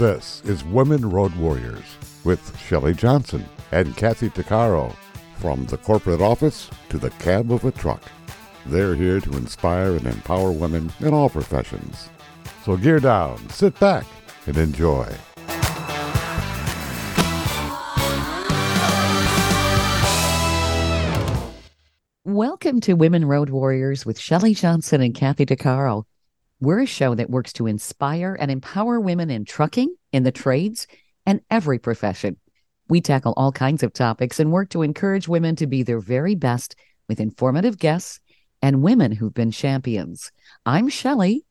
This is Women Road Warriors with Shelley Johnson and Kathy Tuccaro. From the corporate office to the cab of a truck, they're here to inspire and empower women in all professions. So gear down, sit back, and enjoy. Welcome to Women Road Warriors with Shelley Johnson and Kathy Tuccaro. We're a show that works to inspire and empower women in trucking, in the trades, and every profession. We tackle all kinds of topics and work to encourage women to be their very best with informative guests and women who've been champions. I'm Shelley.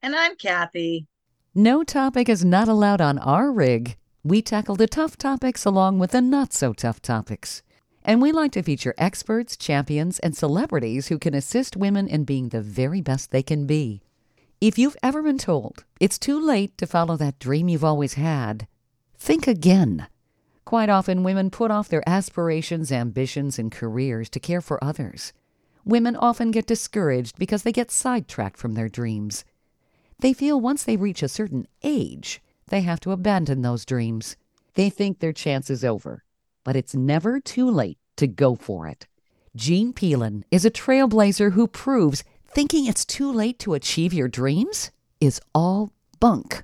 And I'm Kathy. No topic is not allowed on our rig. We tackle the tough topics along with the not so tough topics. And we like to feature experts, champions, and celebrities who can assist women in being the very best they can be. If you've ever been told it's too late to follow that dream you've always had, think again. Quite often, women put off their aspirations, ambitions, and careers to care for others. Women often get discouraged because they get sidetracked from their dreams. They feel once they reach a certain age, they have to abandon those dreams. They think their chance is over, but it's never too late to go for it. Jean Peelen is a trailblazer who proves thinking it's too late to achieve your dreams is all bunk.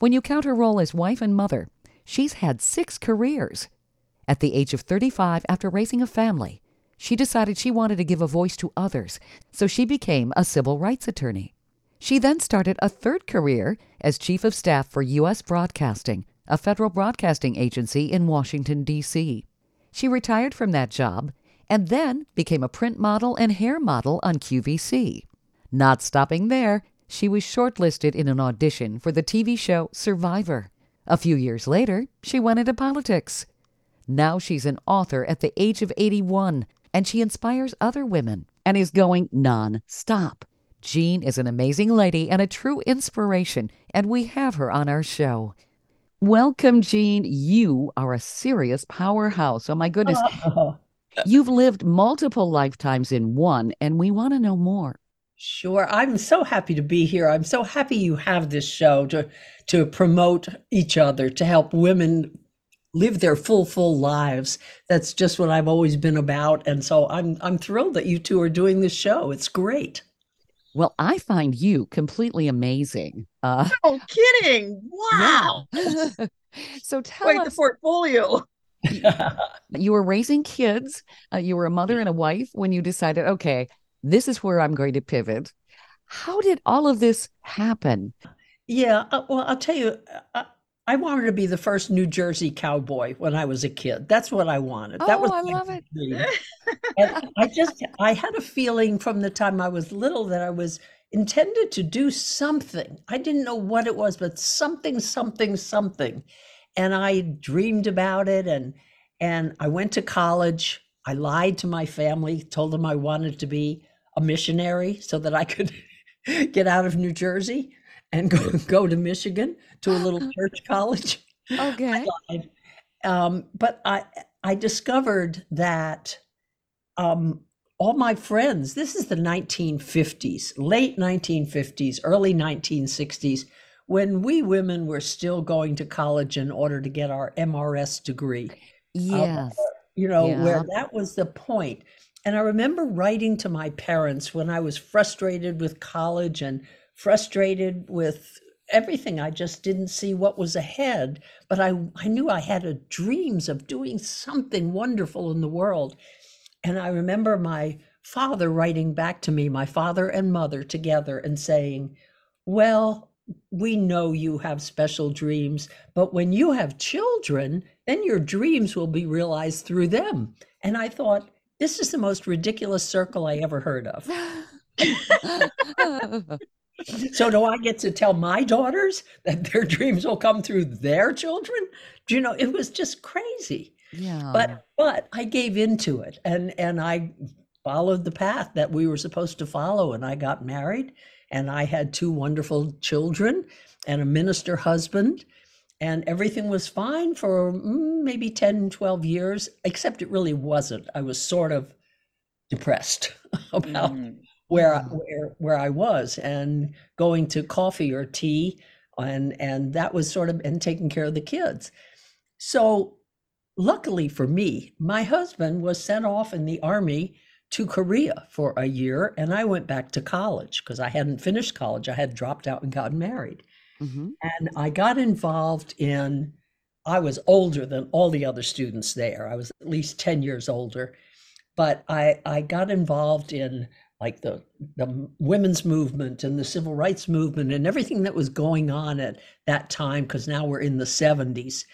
When you count her role as wife and mother, she's had six careers. At the age of 35, after raising a family, she decided she wanted to give a voice to others, so she became a civil rights attorney. She then started a third career as chief of staff for U.S. Broadcasting, a federal broadcasting agency in Washington, D.C. She retired from that job and then became a print model and hair model on QVC. Not stopping there, she was shortlisted in an audition for the TV show Survivor. A few years later, she went into politics. Now she's an author at the age of 81, and she inspires other women and is going non stop. Jean is an amazing lady and a true inspiration, and we have her on our show. Welcome, Jean. You are a serious powerhouse. Oh, my goodness. You've lived multiple lifetimes in one, and we want to know more. Sure. I'm so happy to be here. I'm so happy you have this show to to promote each other, to help women live their full full lives. That's just what I've always been about and so I'm I'm thrilled that you two are doing this show. It's great. Well, I find you completely amazing. Uh, no kidding. Wow. Yeah. so tell Quite us the portfolio you were raising kids, uh, you were a mother and a wife when you decided, okay, this is where I'm going to pivot. How did all of this happen? Yeah, uh, well, I'll tell you, uh, I wanted to be the first New Jersey cowboy when I was a kid. That's what I wanted. Oh, that was I love it. and I just, I had a feeling from the time I was little that I was intended to do something. I didn't know what it was, but something, something, something and I dreamed about it and and I went to college. I lied to my family, told them I wanted to be a missionary so that I could get out of New Jersey and go, go to Michigan to a little church college. Okay. Um, but I I discovered that um, all my friends, this is the 1950s, late 1950s, early 1960s when we women were still going to college in order to get our MRS degree. Yes. Uh, you know, yeah. where that was the point. And I remember writing to my parents when I was frustrated with college and frustrated with everything. I just didn't see what was ahead, but I, I knew I had a dreams of doing something wonderful in the world. And I remember my father writing back to me, my father and mother together, and saying, Well, we know you have special dreams, but when you have children, then your dreams will be realized through them. And I thought, this is the most ridiculous circle I ever heard of. so do I get to tell my daughters that their dreams will come through their children? Do you know, it was just crazy. Yeah. But but I gave into it and and I followed the path that we were supposed to follow and I got married and I had two wonderful children and a minister husband. And everything was fine for mm, maybe 10, 12 years, except it really wasn't. I was sort of depressed about mm. where, I, where, where I was and going to coffee or tea and and that was sort of and taking care of the kids. So luckily for me, my husband was sent off in the army to Korea for a year, and I went back to college because I hadn't finished college. I had dropped out and gotten married. Mm-hmm. And I got involved in, I was older than all the other students there. I was at least 10 years older. But I, I got involved in like the, the women's movement and the civil rights movement and everything that was going on at that time, because now we're in the 70s.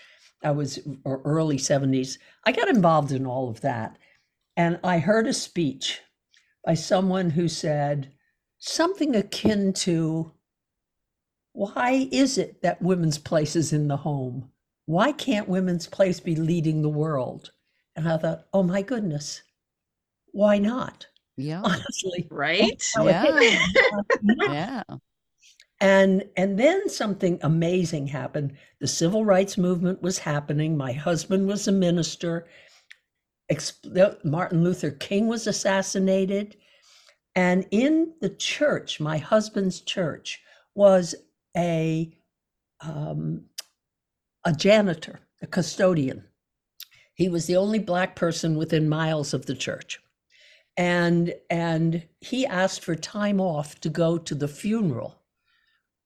I was, or early 70s. I got involved in all of that. And I heard a speech by someone who said something akin to, why is it that women's place is in the home? Why can't women's place be leading the world? And I thought, oh my goodness, why not? Yeah. Honestly, Right? how it hit me. Yeah. Yeah. and and then something amazing happened. The civil rights movement was happening. My husband was a minister. Martin Luther King was assassinated, and in the church, my husband's church was a um, a janitor, a custodian. He was the only black person within miles of the church. And and he asked for time off to go to the funeral,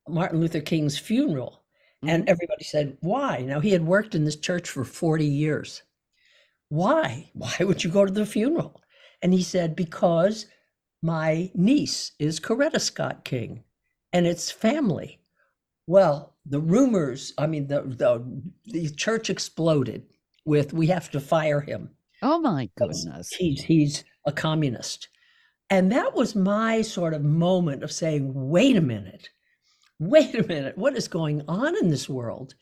Martin Luther King's funeral. And everybody said, "Why?" Now he had worked in this church for 40 years. Why? Why would you go to the funeral? And he said, "Because my niece is Coretta Scott King and it's family." Well, the rumors, I mean, the, the, the church exploded with, we have to fire him. Oh my goodness. He's, he's a communist. And that was my sort of moment of saying, wait a minute, wait a minute, what is going on in this world?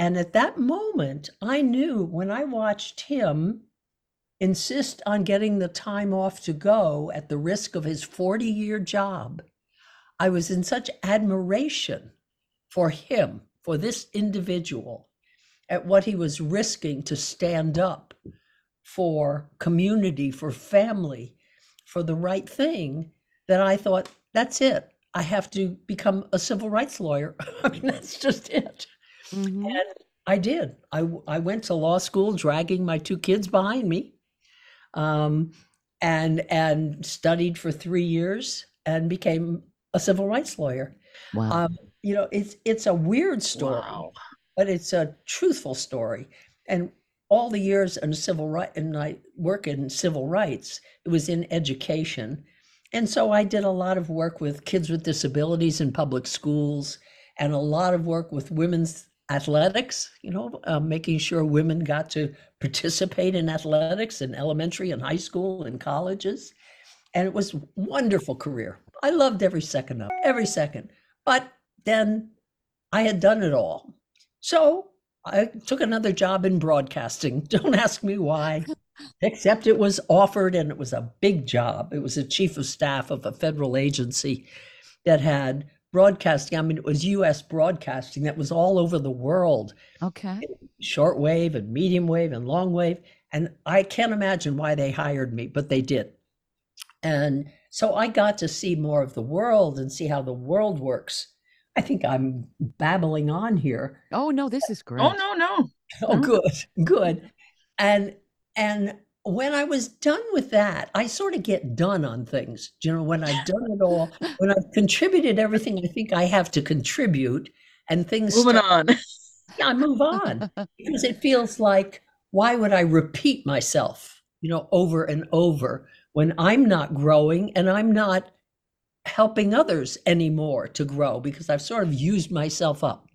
And at that moment, I knew when I watched him insist on getting the time off to go at the risk of his 40 year job, I was in such admiration for him, for this individual, at what he was risking to stand up for community, for family, for the right thing, that I thought, that's it. I have to become a civil rights lawyer. I mean, that's just it. Mhm. And I did. I, I went to law school dragging my two kids behind me um, and, and studied for three years and became a civil rights lawyer. Wow. Um, you know, it's it's a weird story, Wow. but it's a truthful story. And all the years in civil right and I work in civil rights, it was in education. And so I did a lot of work with kids with disabilities in public schools and a lot of work with women's athletics, you know, uh, making sure women got to participate in athletics in elementary and high school and colleges. And it was wonderful career. I loved every second of every second. But then I had done it all. So I took another job in broadcasting. Don't ask me why, except it was offered and it was a big job. It was a chief of staff of a federal agency that had broadcasting. I mean, it was US broadcasting that was all over the world Okay. Short wave and medium wave and long wave. And I can't imagine why they hired me, but they did. And so I got to see more of the world and see how the world works. I think I'm babbling on here. Oh no, this is oh, great. Oh no, no. Oh, good, good. And and when I was done with that, I sort of get done on things. You know, when I've done it all, when I've contributed everything I think I have to contribute, and things Moving start- on. yeah, I move on because it feels like why would I repeat myself, you know, over and over when I'm not growing and I'm not helping others anymore to grow because I've sort of used myself up.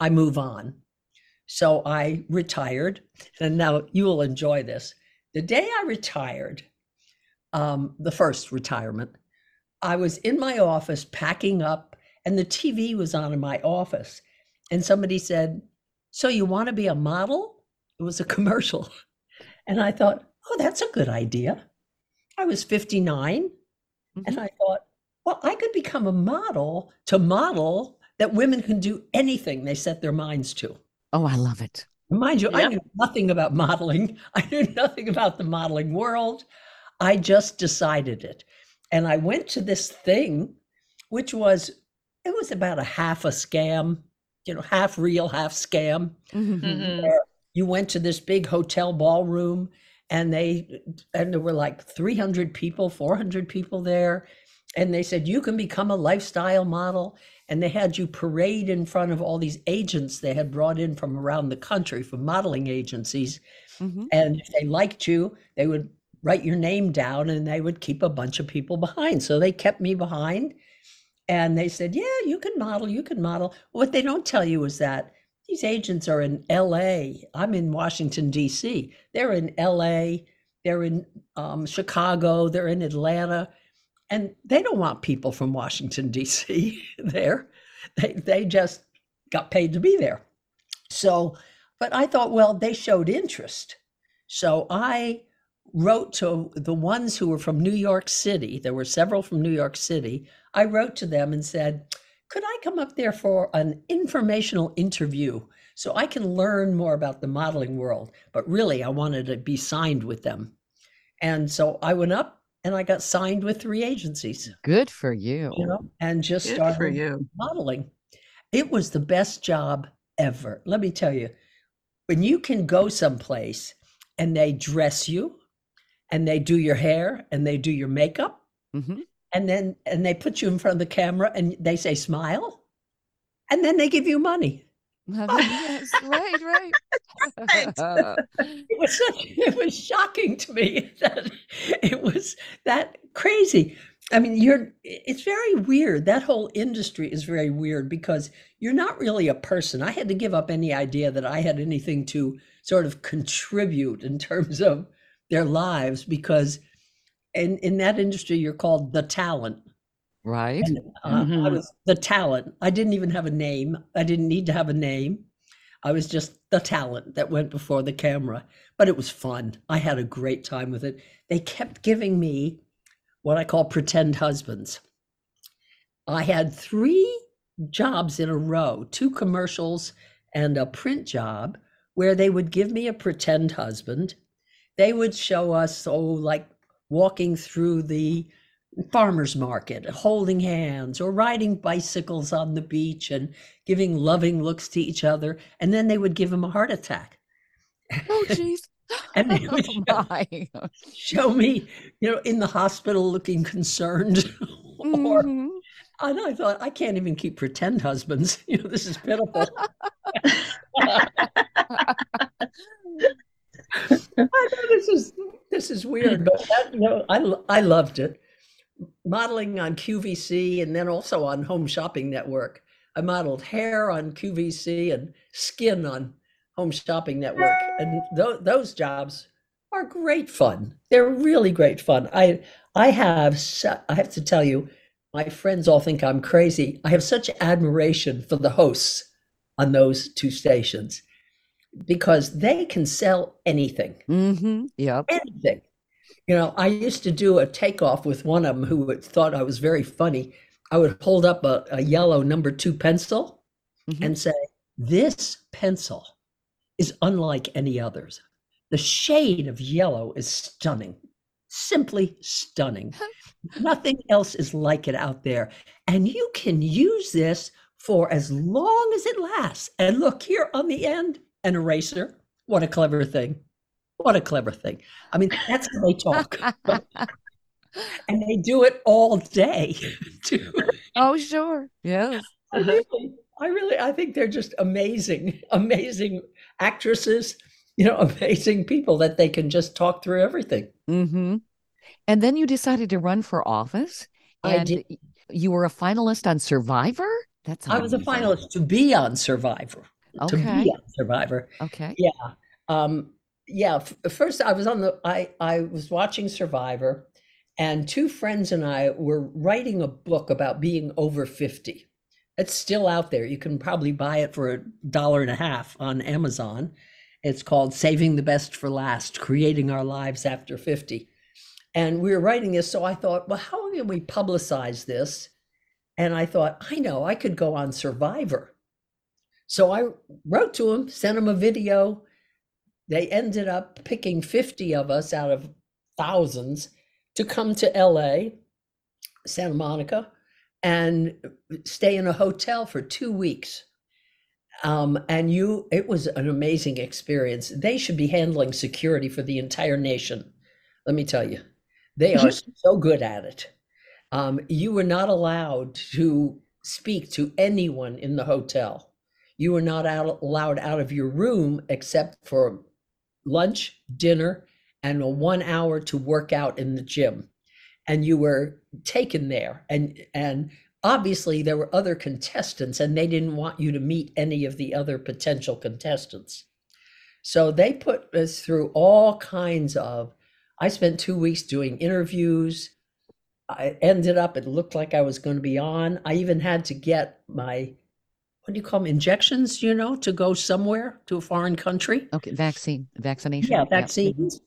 I move on. So I retired, and now you will enjoy this. The day I retired, um, the first retirement, I was in my office packing up, and the TV was on in my office. And somebody said, So you want to be a model? It was a commercial. And I thought, Oh, that's a good idea. I was 59, and Mhm. I thought, Well, I could become a model to model that women can do anything they set their minds to. Oh, I love it. Mind you, I knew nothing about modeling. I knew nothing about the modeling world. I just decided it. And I went to this thing, which was, it was about a half a scam. you know, half real, half scam. Mhm. Mhm. you went to this big hotel ballroom and they and there were like 300 people 400 people there and they said you can become a lifestyle model and they had you parade in front of all these agents they had brought in from around the country from modeling agencies Mhm. and if they liked you they would write your name down and they would keep a bunch of people behind so they kept me behind and they said yeah you can model you can model what they don't tell you is that these agents are in LA. I'm in Washington, D.C. They're in LA. They're in um, Chicago. They're in Atlanta. And they don't want people from Washington, D.C. there. They, they just got paid to be there. So, but I thought, well, they showed interest. So I wrote to the ones who were from New York City. There were several from New York City. I wrote to them and said, could I come up there for an informational interview so I can learn more about the modeling world? But really, I wanted to be signed with them. And so I went up and I got signed with three agencies, Good for you. you know, and just Good started for you. modeling. It was the best job ever. Let me tell you, when you can go someplace and they dress you and they do your hair and they do your makeup Mhm. and then and they put you in front of the camera and they say smile and then they give you money yes, right, right. it was such it was shocking to me that it was that crazy. I mean you're it's very weird. That whole industry is very weird because you're not really a person. I had to give up any idea that i had anything to sort of contribute in terms of their lives because in in that industry you're called the talent right. And, uh, I Mhm. was the talent. I didn't even have a name. I didn't need to have a name. I was just the talent that went before the camera. But it was fun. I had a great time with it. They kept giving me what I call pretend husbands. I had three jobs in a row two commercials and a print job where they would give me a pretend husband. They would show us, oh, like walking through the farmers market, holding hands or riding bicycles on the beach and giving loving looks to each other. And then they would give him a heart attack. Oh, jeez. And they would Oh, my. show me, you know, in the hospital looking concerned. or, Mhm. and I thought, I can't even keep pretend husbands. You know, this is pitiful. I know this is this is weird, but that, you know, I I loved it. Modeling on QVC and then also on Home Shopping Network. I modeled hair on QVC and skin on Home Shopping Network, and tho- those jobs are great fun. They're really great fun. I I have su- I have to tell you, my friends all think I'm crazy. I have such admiration for the hosts on those two stations because they can sell anything Mhm. Yep. anything. You know, I used to do a takeoff with one of them who thought I was very funny. I would hold up a, a yellow number two pencil Mhm. and say, This pencil is unlike any others. The shade of yellow is stunning, simply stunning. Nothing else is like it out there. And you can use this for as long as it lasts. And look here on the end, an eraser. What a clever thing. What a clever thing. I mean, that's how they talk. and they do it all day too. oh, sure. Yes. I really, I really, I think they're just amazing, amazing actresses, you know, amazing people that they can just talk through everything. Mm-hmm. And then you decided to run for office, I and did. you were a finalist on Survivor. That's I was a finalist to be on Survivor. Okay. To be on Survivor. Okay. Yeah. Um, yeah, f- uh, first I was on the I I was watching Survivor and two friends and I were writing a book about being over 50. It's still out there. You can probably buy it for a dollar and a half on Amazon. It's called Saving the Best for Last: Creating Our Lives After 50. And we were writing this, so I thought, well, how can we publicize this? And I thought, I know, I could go on Survivor. So I wrote to him, sent him a video. They ended up picking 50 of us out of thousands to come to LA, Santa Monica, and stay in a hotel for two weeks. Um, and you, it was an amazing experience. They should be handling security for the entire nation. Let me tell you, they are so good at it. Um, you were not allowed to speak to anyone in the hotel. You were not out, allowed out of your room except for lunch, dinner, and a one hour to work out in the gym. And you were taken there. And and obviously there were other contestants, and they didn't want you to meet any of the other potential contestants. So they put us through all kinds of. I spent two weeks doing interviews. I ended up, it looked like I was going to be on. I even had to get my what do you call them injections you know to go somewhere to a foreign country? Okay, vaccine, vaccination. yeah vaccines.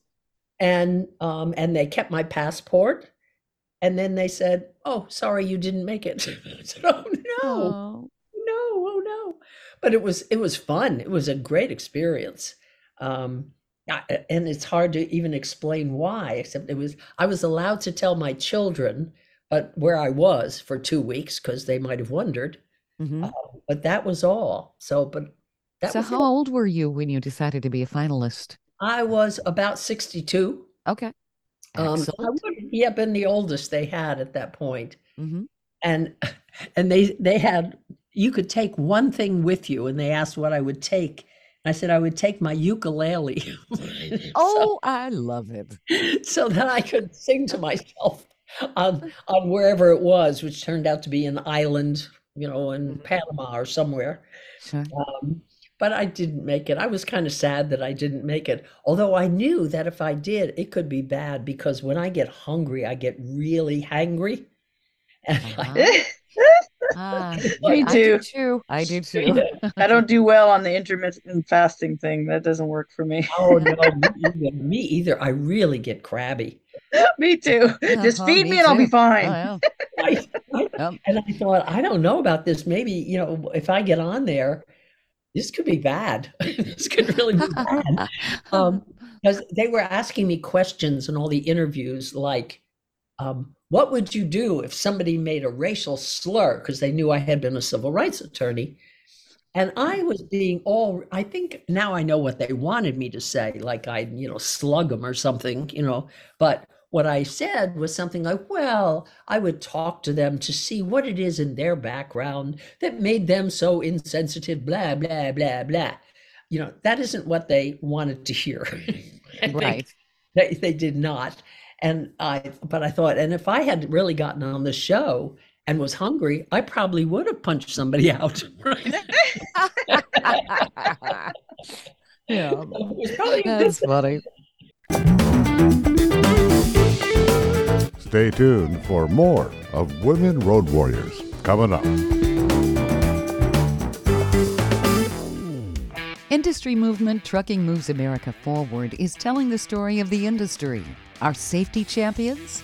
And um and they kept my passport. And then they said oh sorry you didn't make it. I said, oh no Oh, no oh no. But it was it was fun. It was a great experience. Um I- and it's hard to even explain why except it was i was allowed to tell my children but where i was for two weeks because they might have wondered mhm. uh, but that was all so but that so was how it. old were you when you decided to be a finalist? i was about 62 Okay. um, I would have yeah, been the oldest they had at that point. Mm-hmm. and and they they had you could take one thing with you and they asked what i would take i said i would take my ukulele Oh, I love it. so, so that i could sing to myself on on wherever it was which turned out to be an island you know in Mhm. panama or somewhere Sure. um, but i didn't make it i was kind of sad that i didn't make it although i knew that if i did it could be bad because when i get hungry i get really hangry and I, Ah, Me I do too. too. I do too. I don't do well on the intermittent fasting thing. That doesn't work for me. Oh no, me either. Me either. I really get crabby. me too. Just Uh-huh, feed me me and I'll be fine. Oh, I, I- Yep. and I thought, I don't know about this. Maybe you know, if I get on there, this could be bad. this could really be bad. yeah. Um, because they were asking me questions in all the interviews, like, um, "What would you do if somebody made a racial slur?" Because they knew I had been a civil rights attorney. And I was being all, I think now I know what they wanted me to say, like I'd, you know, slug them or something, you know. But what I said was something like, well, I would talk to them to see what it is in their background that made them so insensitive, blah, blah, blah, blah. You know, that isn't what they wanted to hear. Right. they, they did not. And I, but I thought, and if I had really gotten on the show and was hungry, I probably would have punched somebody out. Right? yeah. it was probably a good That's funny. Stay tuned for more of Women Road Warriors coming up. Industry movement Trucking Moves America Forward is telling the story of the industry. Our safety champions,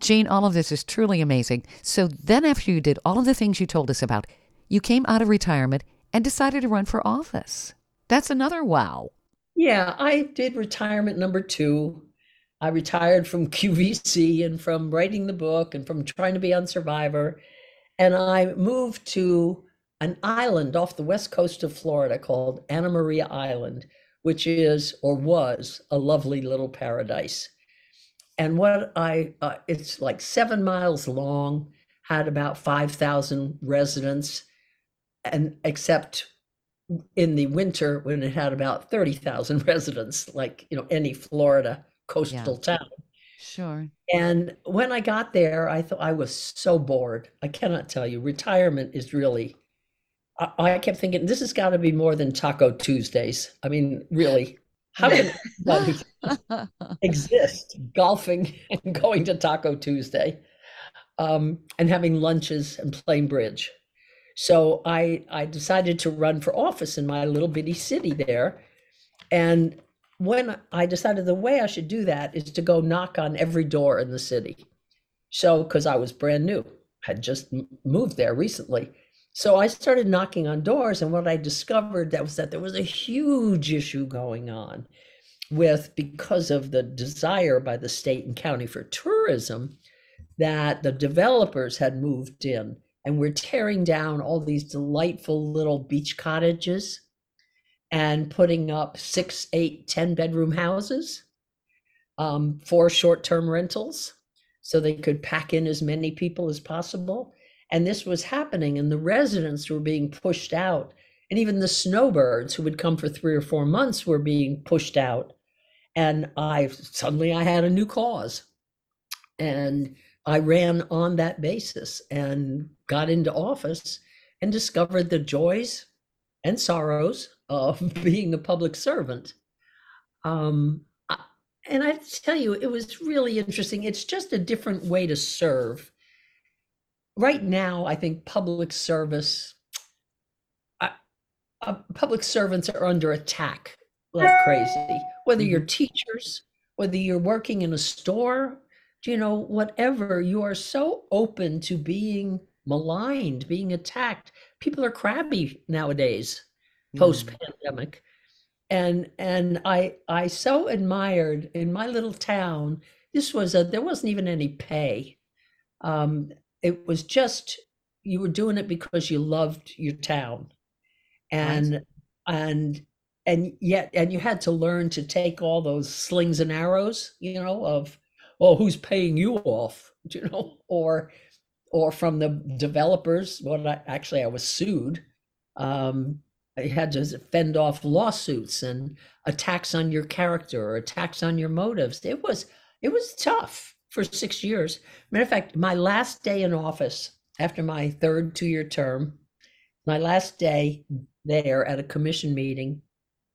Jane, all of this is truly amazing. So then, after you did all of the things you told us about, you came out of retirement and decided to run for office. That's another wow. Yeah, I did retirement number two. I retired from QVC and from writing the book and from trying to be on Survivor. And I moved to an island off the west coast of Florida called Anna Maria Island, which is or was a lovely little paradise. And what I, uh, it's like seven miles long, had about 5,000 residents, and except in the winter when it had about 30,000 residents, like, you know, any Florida coastal town. Sure. And when I got there, I thought I was so bored. I cannot tell you, retirement is really, I, I kept thinking, this has got to be more than Taco Tuesdays. I mean, really, how anybody exist golfing and going to Taco Tuesday um, and having lunches and playing bridge? So I I decided to run for office in my little bitty city there. And when I decided the way I should do that is to go knock on every door in the city. So, because I was brand new, had just moved there recently. So I started knocking on doors, and what I discovered that was that there was a huge issue going on with because of the desire by the state and county for tourism that the developers had moved in and we're tearing down all these delightful little beach cottages and putting up six, eight, ten bedroom houses um, for short term rentals so they could pack in as many people as possible. And this was happening, and the residents were being pushed out. And even the snowbirds who would come for three or four months were being pushed out. And I suddenly I had a new cause. And I ran on that basis and got into office and discovered the joys and sorrows of being a public servant. Um, and I tell you, it was really interesting. It's just a different way to serve. Right now, I think public service, uh, uh, public servants are under attack like crazy. Whether you're mm-hmm. teachers, whether you're working in a store, you know, whatever, you are so open to being maligned, being attacked. People are crabby nowadays, mm. post pandemic. And and I I so admired in my little town, this was a there wasn't even any pay. Um, it was just you were doing it because you loved your town. And right. and and yet and you had to learn to take all those slings and arrows, you know, of oh, who's paying you off? You know, or or from the developers. What I, actually I was sued. Um, I had to fend off lawsuits and attacks on your character or attacks on your motives. It was it was tough for six years. Matter of fact, my last day in office after my third two-year term, my last day there at a commission meeting,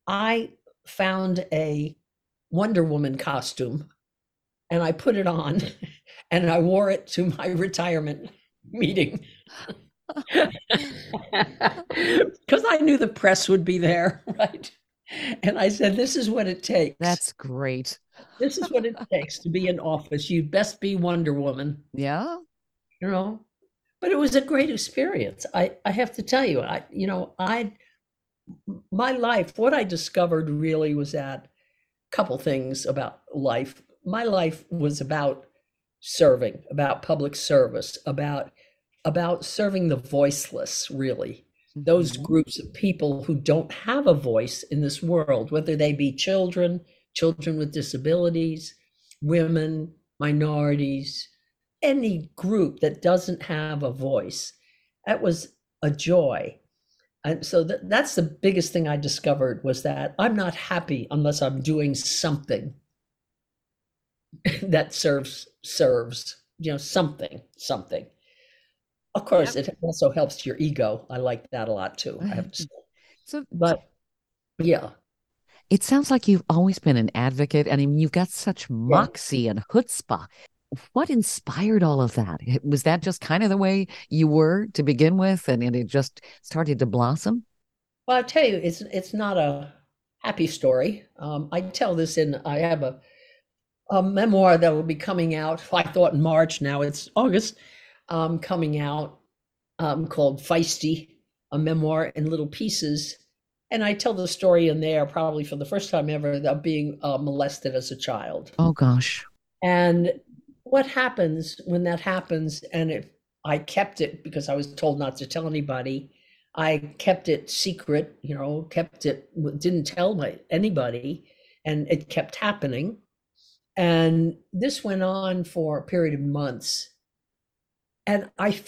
I found a Wonder Woman costume and I put it on and I wore it to my retirement meeting. Because I knew the press would be there, right? And I said, This is what it takes. That's great. This is what it takes to be in office. You'd best be Wonder Woman. Yeah. You know, but it was a great experience. I, I have to tell you, I, you know, I, my life, what I discovered really was that a couple things about life my life was about serving, about public service, about about serving the voiceless, really. Those mm-hmm. groups of people who don't have a voice in this world, whether they be children, children with disabilities, women, minorities, any group that doesn't have a voice. That was a joy. And so th- that's the biggest thing I discovered was that I'm not happy unless I'm doing something that serves serves you know something something of course yep. it also helps your ego i like that a lot too i have to mm-hmm. say so but yeah it sounds like you've always been an advocate. And I mean, you've got such moxie and chutzpah. What inspired all of that? Was that just kind of the way you were to begin with and, and it just started to blossom? Well i tell you it's it's not a happy story. Um, i tell this in i have a a memoir that will be coming out. I thought in March, now it's August, um, coming out um, called Feisty, a memoir in little pieces. And I tell the story in there probably for the first time ever of being uh, molested as a child. Oh, gosh. And what happens when that happens? And if I kept it because I was told not to tell anybody. I kept it secret, you know, kept it, didn't tell my, anybody, and it kept happening and this went on for a period of months. And I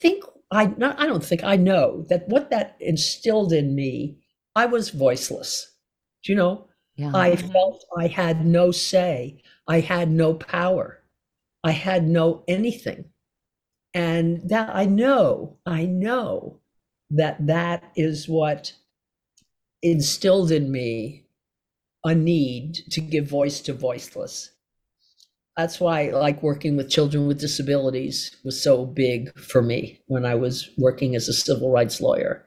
think I not I don't think I know that what that instilled in me, I was voiceless. Do you know? Yeah. I felt I had no say. I had no power. I had no anything. And that I know, I know that that is what instilled in me a need to give voice to voiceless. That's why like working with children with disabilities was so big for me when I was working as a civil rights lawyer.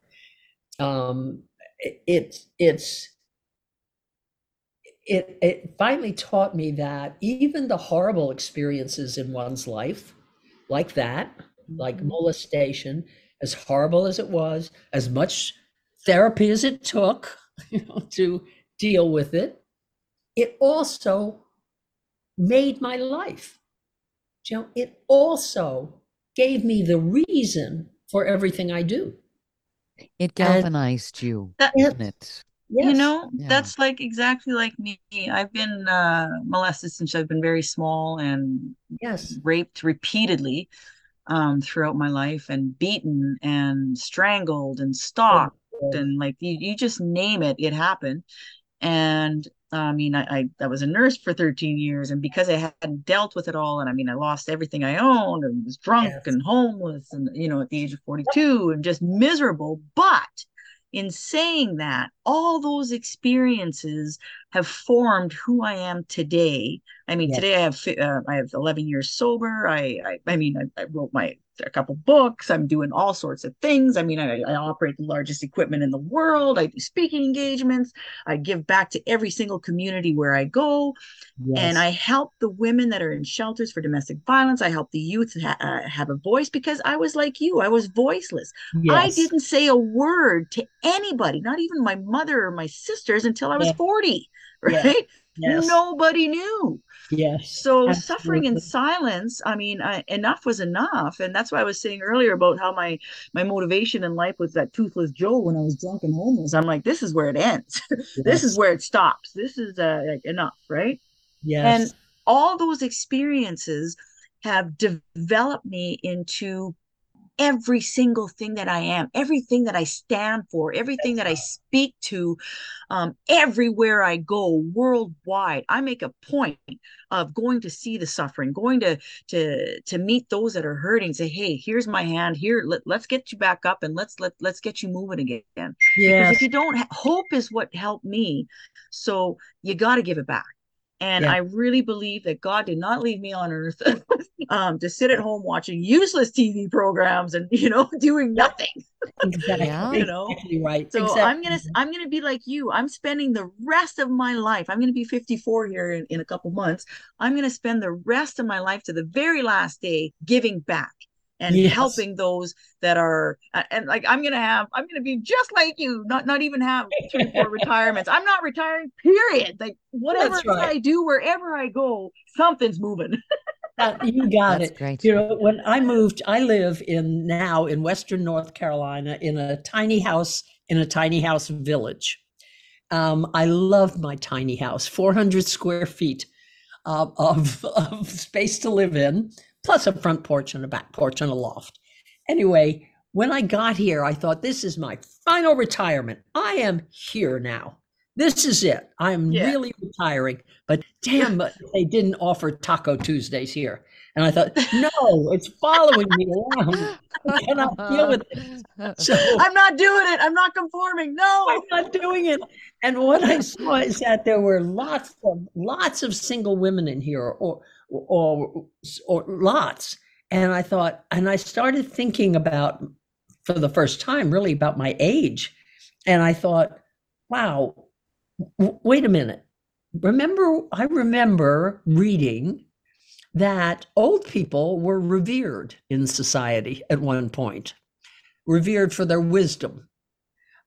Um, it, it's it it finally taught me that even the horrible experiences in one's life, like that, like Mhm. molestation, as horrible as it was, as much therapy as it took, you know, to deal with it, it also made my life. You know, it also gave me the reason for everything I do. It galvanized you, That- didn't it? You know, Yeah. that's like exactly like me. I've been uh, molested since I've been very small and Yes. raped repeatedly um, throughout my life and beaten and strangled and stalked and like you, you just name it, it happened. And I mean, I, I I was a nurse for 13 years, and because I hadn't dealt with it all, and I mean, I lost everything I owned and was drunk Yes. and homeless, and you know, at the age of 42, and just miserable. But in saying that, all those experiences have formed who I am today. I mean, Yes. today I have uh, I have 11 years sober. I I, I mean, I, I wrote my a couple books. I'm doing all sorts of things. I mean, I, I operate the largest equipment in the world. I do speaking engagements. I give back to every single community where I go. And I help the women that are in shelters for domestic violence. I help the youth ha- uh, have a voice because I was like you. I was voiceless. I didn't say a word to anybody, not even my mother or my sisters, until I was Yeah. 40, Yeah. right? Yes. Nobody knew. Yes. So suffering in silence, I mean, I, enough was enough, and that's why I was saying earlier about how my my motivation in life was that toothless Joe when I was drunk and homeless. I'm like, this is where it ends. this is where it stops. This is uh, like enough, right? Yes. And all those experiences have developed me into every single thing that I am, everything that I stand for, everything that I speak to, um, everywhere I go worldwide. I make a point of going to see the suffering, going to to to meet those that are hurting. Say, hey, here's my hand. Here, let, let's get you back up and let's let let's get you moving again. Because if you don't, hope is what helped me. So you got to give it back. And Yeah. I really believe that God did not leave me on earth um, to sit at home watching useless TV programs and you know doing nothing. Exactly. You know? Exactly right. So exactly. I'm gonna I'm gonna be like you. I'm spending the rest of my life. I'm gonna be 54 here in, in a couple months. I'm gonna spend the rest of my life to the very last day giving back and Yes. helping those that are and like I'm gonna have I'm gonna be just like you, not not even have three four retirements. I'm not retiring. Period. Like whatever right. I do, wherever I go, something's moving. Uh, you got That's it. great. You know, when I moved, I live in now in Western North Carolina in a tiny house in a tiny house village. Um, I love my tiny house, 400 square feet uh, of, of space to live in, plus a front porch and a back porch and a loft. Anyway, when I got here, I thought, this is my final retirement. I am here now. This is it. I'm Yeah. really retiring. But damn, they didn't offer Taco Tuesdays here. And I thought, no, it's following me around. I cannot deal with it. So I'm not doing it. I'm not conforming. No. I'm not doing it. And what I saw is that there were lots of lots of single women in here, or or or lots. And I thought, and I started thinking about for the first time, really about my age. And I thought, wow, w- wait a minute. Remember, I remember reading that old people were revered in society at one point, revered for their wisdom,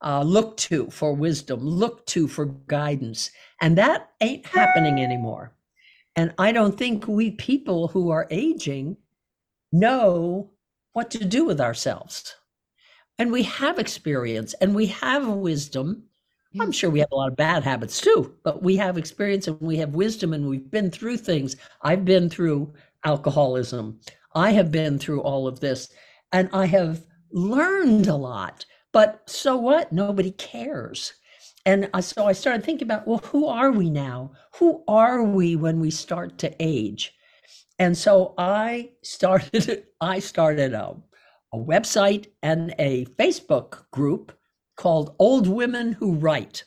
uh, looked to for wisdom, looked to for guidance. And that ain't happening anymore. And I don't think we people who are aging know what to do with ourselves. And we have experience and we have wisdom. I'm sure we have a lot of bad habits too, but we have experience and we have wisdom and we've been through things. I've been through alcoholism. I have been through all of this and I have learned a lot. But so what? Nobody cares. And so I started thinking about, well, who are we now? Who are we when we start to age? And so I started, I started a, a website and a Facebook group called Old Women Who Write.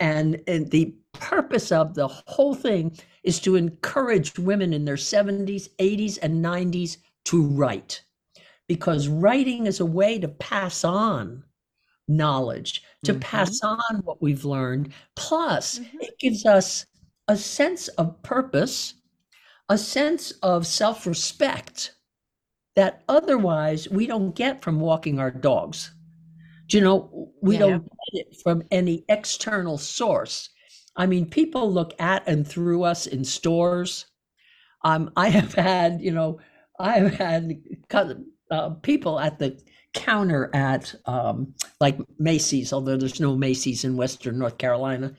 And, and the purpose of the whole thing is to encourage women in their 70s, 80s, and 90s to write because writing is a way to pass on knowledge, to mm-hmm. pass on what we've learned. Plus, mm-hmm. it gives us a sense of purpose, a sense of self respect that otherwise we don't get from walking our dogs. Do you know, we yeah. don't get it from any external source. I mean, people look at and through us in stores. Um, I have had, you know, I have had uh, people at the counter at um, like Macy's, although there's no Macy's in Western North Carolina,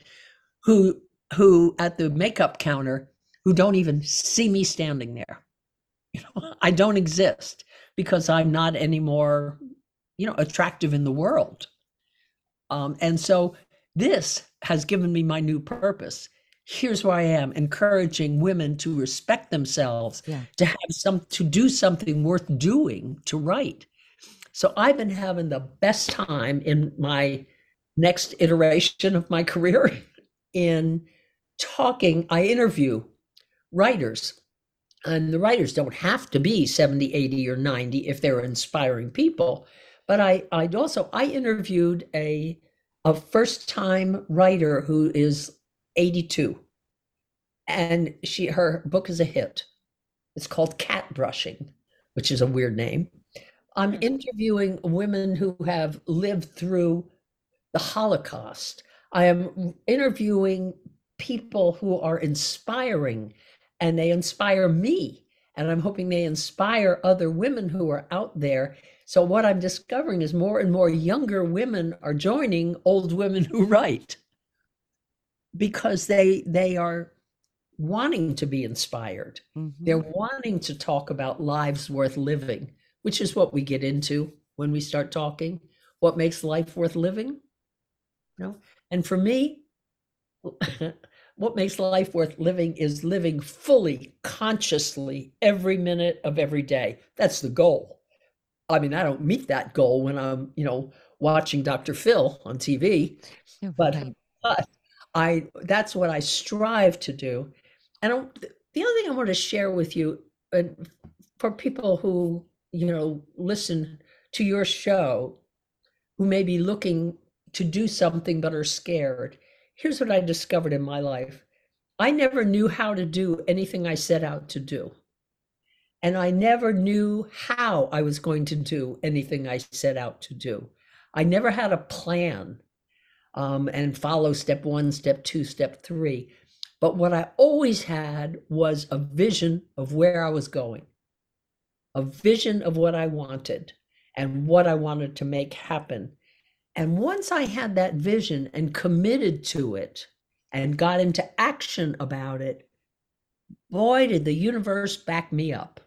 who who at the makeup counter who don't even see me standing there. You know, I don't exist because I'm not anymore, you know, attractive in the world. Um, and so this has given me my new purpose here's where I am encouraging women to respect themselves, yeah. to have some to do something worth doing, to write. So I've been having the best time in my next iteration of my career in talking. I interview writers, and the writers don't have to be 70, 80, or 90 if they're inspiring people. But I, I also I interviewed a a first time writer who is 82 and she her book is a hit it's called cat brushing which is a weird name i'm hmm. interviewing women who have lived through the holocaust i am interviewing people who are inspiring and they inspire me and i'm hoping they inspire other women who are out there so what i'm discovering is more and more younger women are joining old women who write because they they are wanting to be inspired. Mm-hmm. They're wanting to talk about lives worth living, which is what we get into when we start talking. What makes life worth living? You know? And for me, what makes life worth living is living fully, consciously, every minute of every day. That's the goal. I mean, I don't meet that goal when I'm, you know, watching Dr. Phil on TV, oh, but, but I that's what I strive to do. And I, the other thing I want to share with you, and for people who you know listen to your show, who may be looking to do something but are scared, here's what I discovered in my life. I never knew how to do anything I set out to do. And I never knew how I was going to do anything I set out to do. I never had a plan um, and follow step one, step two, step three. But what I always had was a vision of where I was going, a vision of what I wanted and what I wanted to make happen. And once I had that vision and committed to it and got into action about it, boy, did the universe back me up.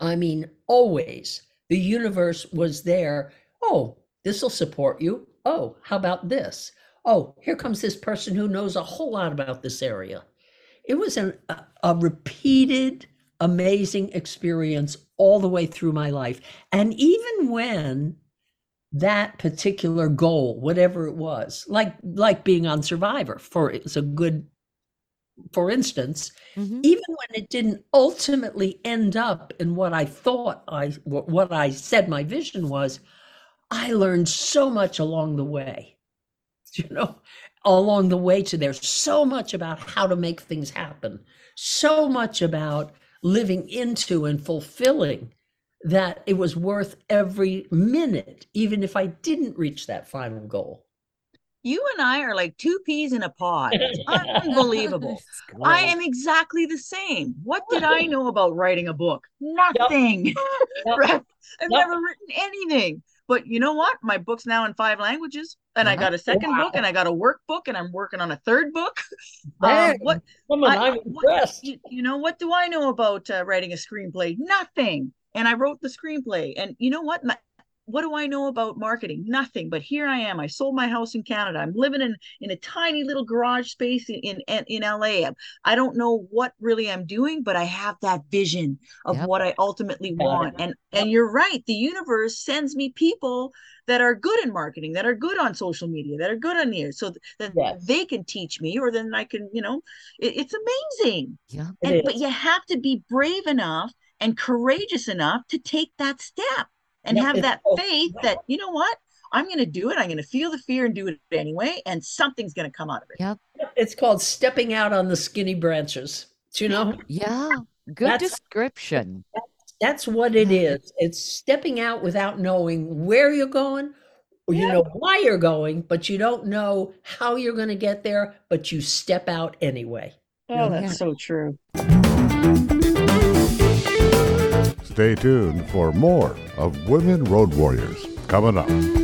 I mean, always the universe was there. Oh, this will support you oh, how about this? Oh, here comes this person who knows a whole lot about this area. It was an, a, a repeated, amazing experience all the way through my life. And even when that particular goal, whatever it was, like like being on Survivor, for it's a good, for instance, mm-hmm. even when it didn't ultimately end up in what I thought I what I said my vision was, I learned so much along the way, you know, along the way to there. So much about how to make things happen, so much about living into and fulfilling that it was worth every minute, even if I didn't reach that final goal. You and I are like two peas in a pod. unbelievable. I am exactly the same. What did I know about writing a book? Nothing. Yep. Yep. I've yep. never written anything. But you know what? My book's now in five languages, and I got a second wow. book, and I got a workbook, and I'm working on a third book. um, what? I, am impressed. You, you, know what do I know about uh, writing a screenplay? Nothing. And I wrote the screenplay, and you know what? My, what do I know about marketing? Nothing. But here I am. I sold my house in Canada. I'm living in in a tiny little garage space in in, in LA. I don't know what really I'm doing, but I have that vision of yep. what I ultimately want. And and you're right. The universe sends me people that are good in marketing, that are good on social media, that are good on here, so that yes. they can teach me, or then I can, you know, it, it's amazing. Yeah. And, but you have to be brave enough and courageous enough to take that step and yep, have that faith that you know what? I'm going to do it i'm going to feel the fear and do it anyway and something's going to come out of it. Yep. It's called stepping out on the skinny branches do you know? Yeah good that's, description. that's what it is it's stepping out without knowing where you're going or you know why you're going but you don't know how you're going to get there but you step out anyway. Oh that's yeah. so true Stay tuned for more of Women Road Warriors coming up.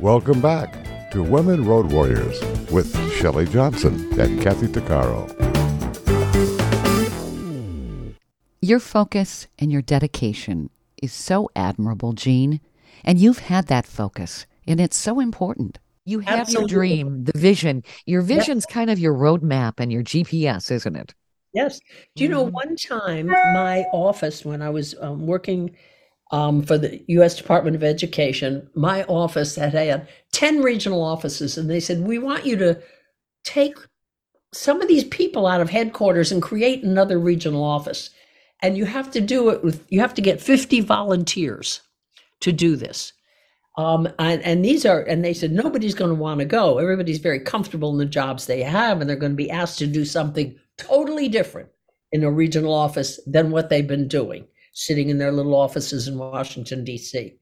Welcome back to Women Road Warriors with Shelley Johnson and Kathy Tuccaro. Your focus and your dedication is so admirable, Jean, and you've had that focus, and it's so important. You have Absolutely. your dream, the vision. Your vision's kind of your roadmap and your GPS, isn't it? Yes. Do you know, mm-hmm. one time my office, when I was um, working um, for the U.S. Department of Education, my office had had 10 regional offices, and they said, We want you to take some of these people out of headquarters and create another regional office. And you have to do it with, you have to get 50 volunteers to do this. Um, and, and these are, and they said, nobody's going to want to go. Everybody's very comfortable in the jobs they have, and they're going to be asked to do something totally different in a regional office than what they've been doing sitting in their little offices in Washington D.C.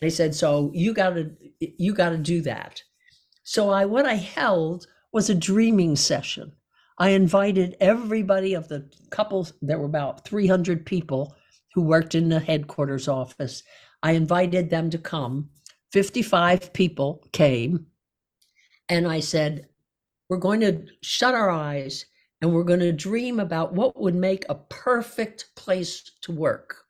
They said, "So you got to you got to do that." So I what I held was a dreaming session. I invited everybody of the couples. There were about 300 people who worked in the headquarters office. I invited them to come. 55 people came, and I said, "We're going to shut our eyes and we're going to dream about what would make a perfect place to work.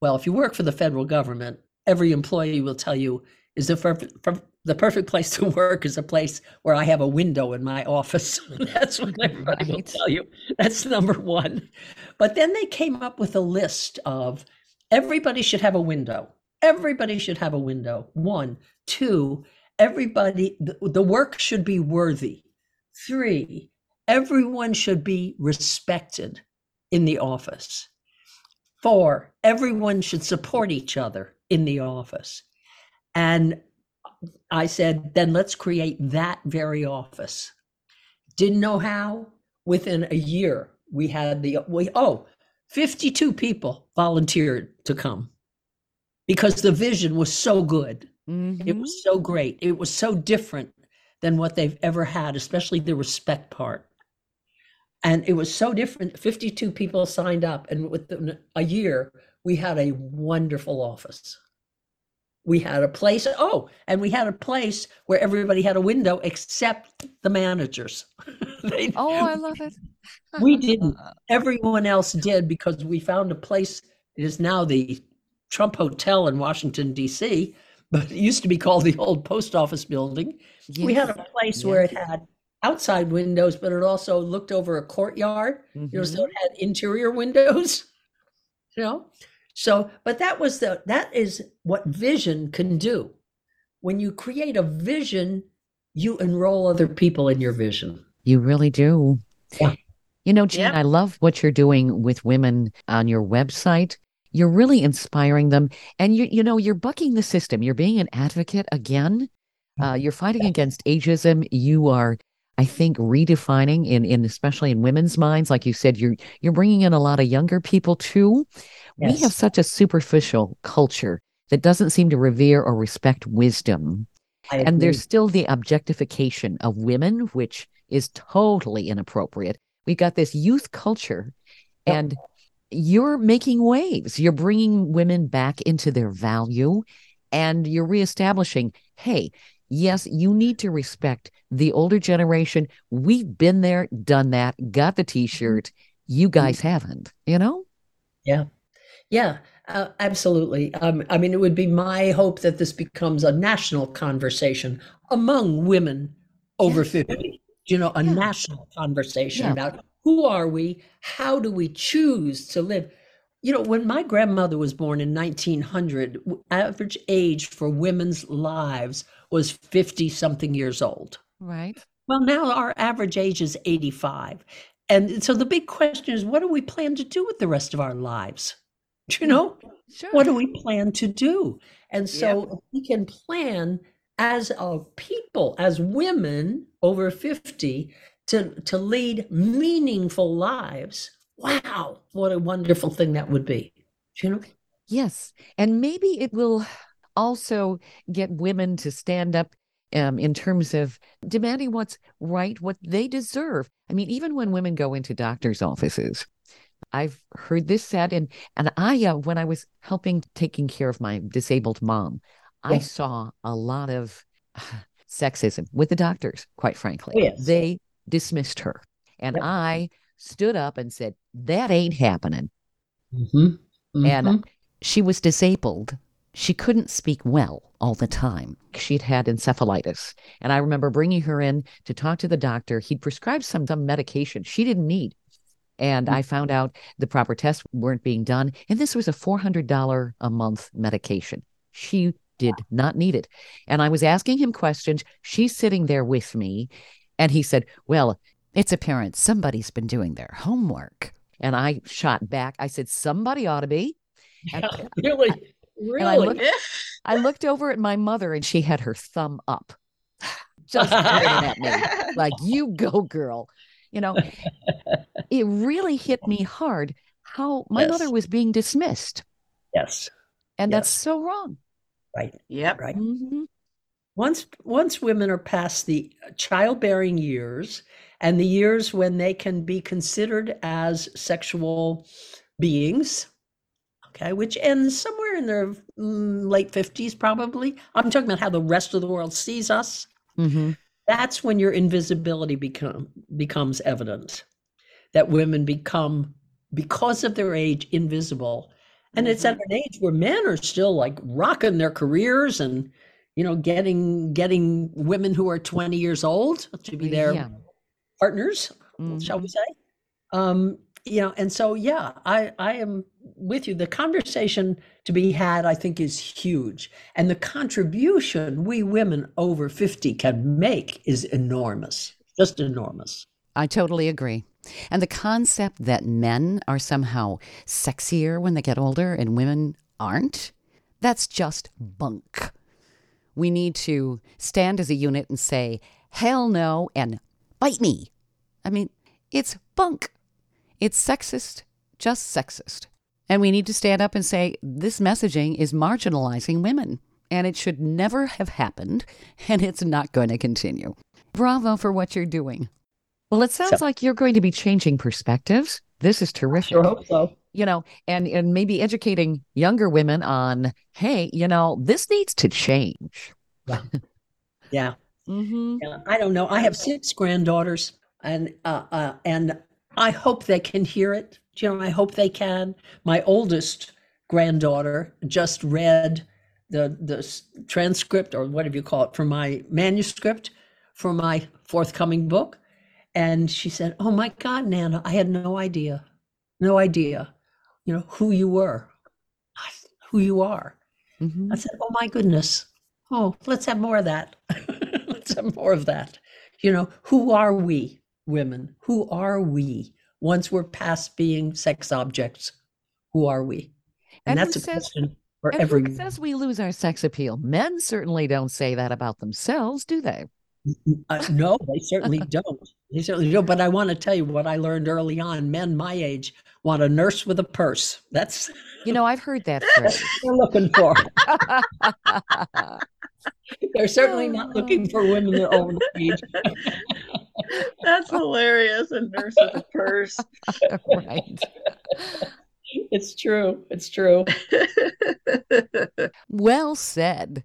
Well, if you work for the federal government, every employee will tell you is the perfect, the perfect place to work is a place where I have a window in my office. That's what everybody right. will tell you. That's number one. But then they came up with a list of everybody should have a window. Everybody should have a window. One, two, everybody, the, the work should be worthy. Three, everyone should be respected in the office. Four, everyone should support each other in the office. And I said, then let's create that very office. Didn't know how. Within a year, we had the, we, oh, 52 people volunteered to come because the vision was so good. Mm-hmm. It was so great. It was so different than what they've ever had, especially the respect part and it was so different. 52 people signed up and within a year we had a wonderful office. We had a place oh and we had a place where everybody had a window except the managers. They, oh i love it. We didn't. Everyone else did because we found a place it is now the trump hotel in washington d.c but it used to be called the old post office building. Yes. we had a place yes. where it had outside windows, but it also looked over a courtyard. Mm-hmm. You know, so mm-hmm. it had interior windows. You know, so but that was the that is what vision can do. When you create a vision, you enroll other people in your vision. You really do. Yeah. You know, Jean, yeah. I love what you're doing with women on your website. You're really inspiring them, and you you know you're bucking the system. You're being an advocate again. Uh, you're fighting against ageism. You are I think redefining in in especially in women's minds, like you said, you're you're bringing in a lot of younger people too. Yes. We have such a superficial culture that doesn't seem to revere or respect wisdom. And there's still the objectification of women, which is totally inappropriate. We've got this youth culture, yep. and you're making waves. You're bringing women back into their value, and you're reestablishing hey, yes, you need to respect the older generation. We've been there, done that, got the t shirt. You mm-hmm. guys haven't, you know? Yeah. Yeah. Uh, absolutely. Um, I mean, it would be my hope that this becomes a national conversation among women over 50, you know, a yeah. national conversation yeah. about who are we? How do we choose to live? You know, when my grandmother was born in 1900, average age for women's lives was 50 something years old. Right. Well, now our average age is 85. And so the big question is what do we plan to do with the rest of our lives? Do you mm, know? Sure. What do we plan to do? And so yep. we can plan as a people, as women over 50, to, to lead meaningful lives wow, what a wonderful thing that would be. You know? Yes. And maybe it will also get women to stand up um, in terms of demanding what's right, what they deserve. I mean, even when women go into doctors' offices, I've heard this said, and and I, uh, when I was helping taking care of my disabled mom, I saw a lot of sexism with the doctors. Quite frankly, oh, yes. they dismissed her, and yep. I stood up and said, That ain't happening. Mm-hmm. Mm-hmm. And she was disabled. She couldn't speak well all the time. She'd had encephalitis. And I remember bringing her in to talk to the doctor. He'd prescribed some, some medication she didn't need. And I found out the proper tests weren't being done. And this was a $400 a month medication. She did not need it. And I was asking him questions. She's sitting there with me. And he said, Well, it's apparent somebody's been doing their homework. And I shot back. I said, somebody ought to be. And, yeah, really? Really? I looked, I looked over at my mother and she had her thumb up, just at me, like, you go, girl. You know, it really hit me hard how my yes. mother was being dismissed. Yes. And yes. that's so wrong. Right. Yep. Right. Mm-hmm. Once once women are past the childbearing years and the years when they can be considered as sexual beings, okay, which ends somewhere in their mm, late 50s, probably. I'm talking about how the rest of the world sees us. Mm-hmm. That's when your invisibility become, becomes evident, that women become, because of their age, invisible. And mm-hmm. it's at mm-hmm. an age where men are still like rocking their careers and you know getting getting women who are 20 years old to be their yeah partners, mm-hmm. shall we say? Um, you know, and so yeah, I I am with you. The conversation to be had, I think, is huge, and the contribution we women over fifty can make is enormous, just enormous. I totally agree. And the concept that men are somehow sexier when they get older and women aren't, that's just bunk. We need to stand as a unit and say, hell no, and bite me. I mean, it's bunk. It's sexist, just sexist. And we need to stand up and say this messaging is marginalizing women, and it should never have happened, and it's not going to continue. Bravo for what you're doing. Well, it sounds so, like you're going to be changing perspectives. This is terrific. Sure hope so. You know, and and maybe educating younger women on, hey, you know, this needs to change. Yeah. Yeah. mm-hmm. yeah. I don't know. I have six granddaughters and uh, uh, and I hope they can hear it. You know, I hope they can. My oldest granddaughter just read the the transcript or whatever you call it for my manuscript for my forthcoming book, and she said, "Oh my God, Nana, I had no idea, no idea, you know who you were, who you are." Mm-hmm. I said, "Oh my goodness, oh let's have more of that. let's have more of that. You know, who are we? women. Who are we once we're past being sex objects? Who are we? And, and that's a says, question for everyone. Who says we lose our sex appeal? Men certainly don't say that about themselves, do they? Uh, no, they certainly don't. They certainly don't. But I want to tell you what I learned early on. Men my age want a nurse with a purse. That's you know I've heard that phrase. they're looking for. they're certainly not looking for women their own age. That's hilarious. A nurse with a purse. right. It's true. It's true. well said.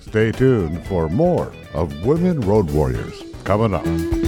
Stay tuned for more of Women Road Warriors coming up.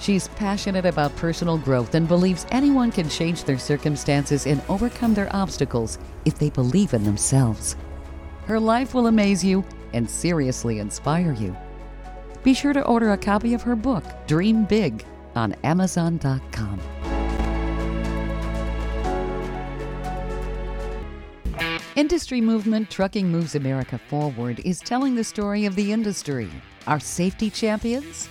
She's passionate about personal growth and believes anyone can change their circumstances and overcome their obstacles if they believe in themselves. Her life will amaze you and seriously inspire you. Be sure to order a copy of her book, Dream Big, on Amazon.com. Industry movement Trucking Moves America Forward is telling the story of the industry, our safety champions,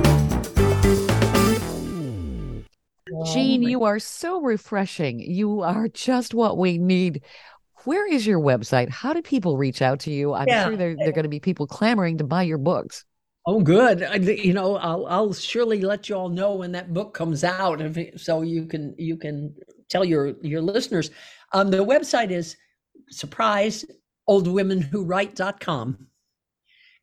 Jean, you are so refreshing. You are just what we need. Where is your website? How do people reach out to you? I'm Yeah. sure there, there are going to be people clamoring to buy your books. Oh, good. I, you know, I'll I'll surely let you all know when that book comes out, if so you can you can tell your your listeners. Um, the website is surprise oldwomenwhowrite.com.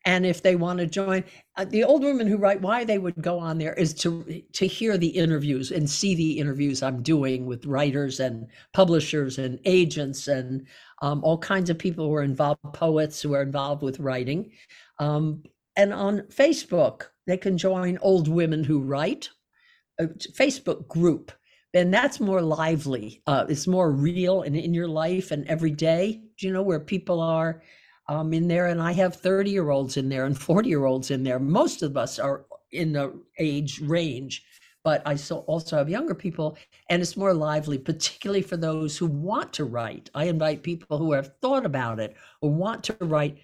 And if they want to join, uh, the old women who write, why they would go on there is to to hear the interviews and see the interviews I'm doing with writers and publishers and agents and um, all kinds of people who are involved, poets who are involved with writing. Um, and on Facebook, they can join Old Women Who Write, a Facebook group. And that's more lively. Uh, it's more real and in your life and every day, do you know, where people are um, in there. And I have 30 year olds in there and 40 year olds in there. Most of us are in the age range, but I so also have younger people. And it's more lively, particularly for those who want to write. I invite people who have thought about it or want to write.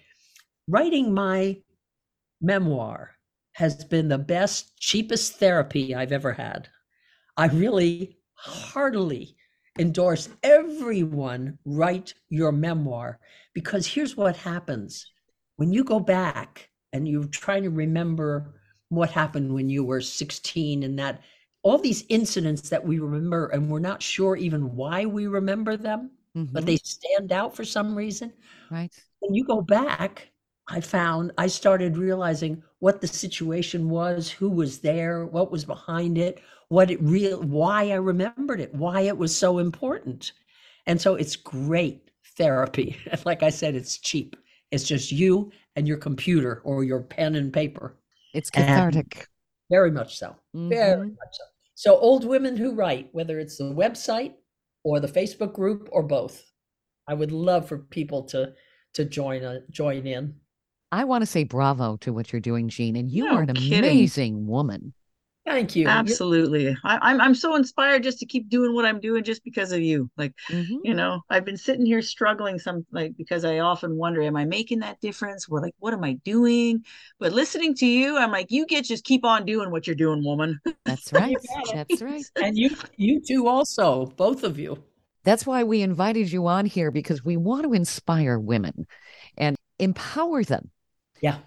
Writing my memoir has been the best, cheapest therapy I've ever had. I really heartily endorse everyone write your memoir because here's what happens when you go back and you're trying to remember what happened when you were 16 and that all these incidents that we remember and we're not sure even why we remember them but Mhm. they stand out for some reason right. when you go back, I found I started realizing what the situation was, who was there, what was behind it, what it real why I remembered it, why it was so important. And so it's great therapy. Like I said, it's cheap. It's just you and your computer or your pen and paper. It's And- cathartic. Very much so. Very Mhm. much so. So old women who write, whether it's the website or the Facebook group or both. I would love for people to to join uh, join in. I want to say bravo to what you're doing, Jean, and you No are an kidding. amazing woman. Thank you. You- Absolutely. I, I'm I'm so inspired just to keep doing what I'm doing just because of you. Like, Mhm. you know, I've been sitting here struggling some like because I often wonder, am I making that difference? What like what am I doing? But listening to you, I'm like, you get just keep on doing what you're doing, woman. That's right. That's right. and you you two also, both of you. That's why we invited you on here because we want to inspire women and empower them. Yeah.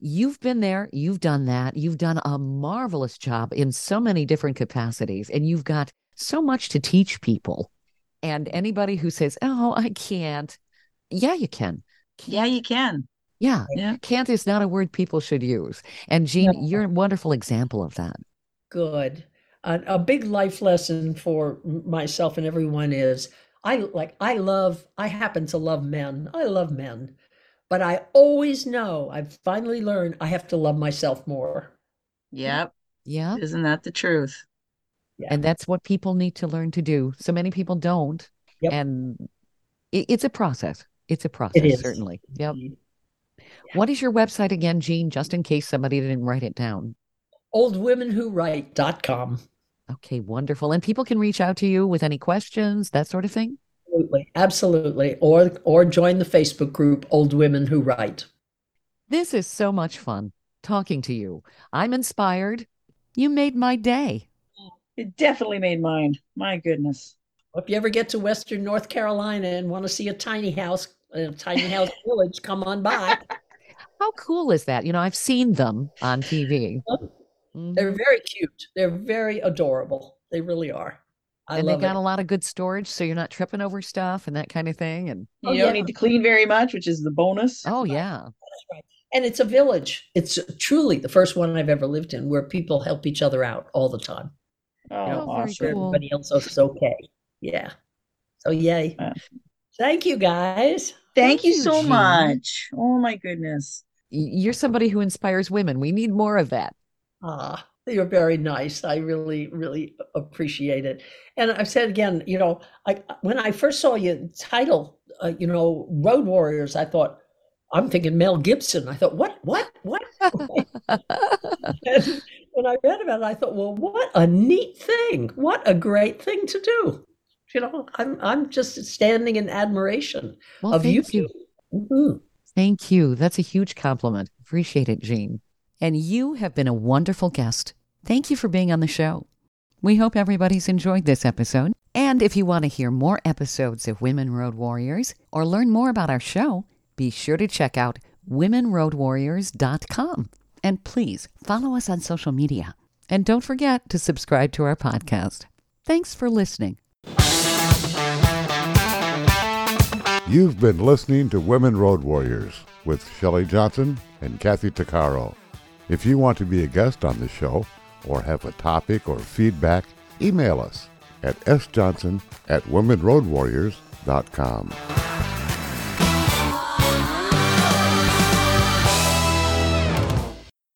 You've been there, you've done that, you've done a marvelous job in so many different capacities, and you've got so much to teach people. And anybody who says, Oh, I can't, yeah, you can. Yeah, you can. Yeah. Yeah. Can't is not a word people should use. And Jean, you're a wonderful example of that. Good. A, a big life lesson for myself and everyone is I like, I love, I happen to love men. I love men. But I always know, I've finally learned I have to love myself more. Yep. Yeah. Isn't that the truth? Yeah. And that's what people need to learn to do. So many people don't. Yep. And it, it's a process. It's a process, is. certainly. Yep. Indeed. What is your website again, Jean, just in case somebody didn't write it down? Oldwomenwhowrite.com. Okay, wonderful. And people can reach out to you with any questions, that sort of thing? Absolutely. Absolutely. Or or join the Facebook group Old Women Who Write. This is so much fun talking to you. I'm inspired. You made my day. It definitely made mine. My goodness. If you ever get to Western North Carolina and want to see a tiny house, a tiny house village, come on by. How cool is that? You know, I've seen them on TV. Mhm. They're very cute. They're very adorable. They really are. I and they got it. a lot of good storage, so you're not tripping over stuff and that kind of thing. And You Oh, don't need to clean very much, which is the bonus. oh yeah, right. And it's a village. It's truly the first one I've ever lived in where people help each other out all the time. Oh, Oh, very awesome. cool. Everybody else is okay. Yeah. So yay. Yeah. Thank you guys. Thank you you, so Jean. much. Oh my goodness. You're somebody who inspires women. We need more of that. Ah, you're very nice. I really, really appreciate it. And I've said again, you know, I when I first saw your title, uh, you know, Road Warriors, I thought, I'm thinking Mel Gibson. I thought, what, what, what? when I read about it, I thought, well, what a neat thing! What a great thing to do! You know, I'm I'm just standing in admiration well, of you. thank you. Mhm. Thank you. That's a huge compliment. Appreciate it, Jean. And you have been a wonderful guest. Thank you for being on the show. We hope everybody's enjoyed this episode. And if you want to hear more episodes of Women Road Warriors or learn more about our show, be sure to check out womenroadwarriors.com. And please follow us on social media. And don't forget to subscribe to our podcast. Thanks for listening. You've been listening to Women Road Warriors with Shelley Johnson and Kathy Tuccaro. If you want to be a guest on the show or have a topic or feedback, email us at sjohnson at womenroadwarriors.com.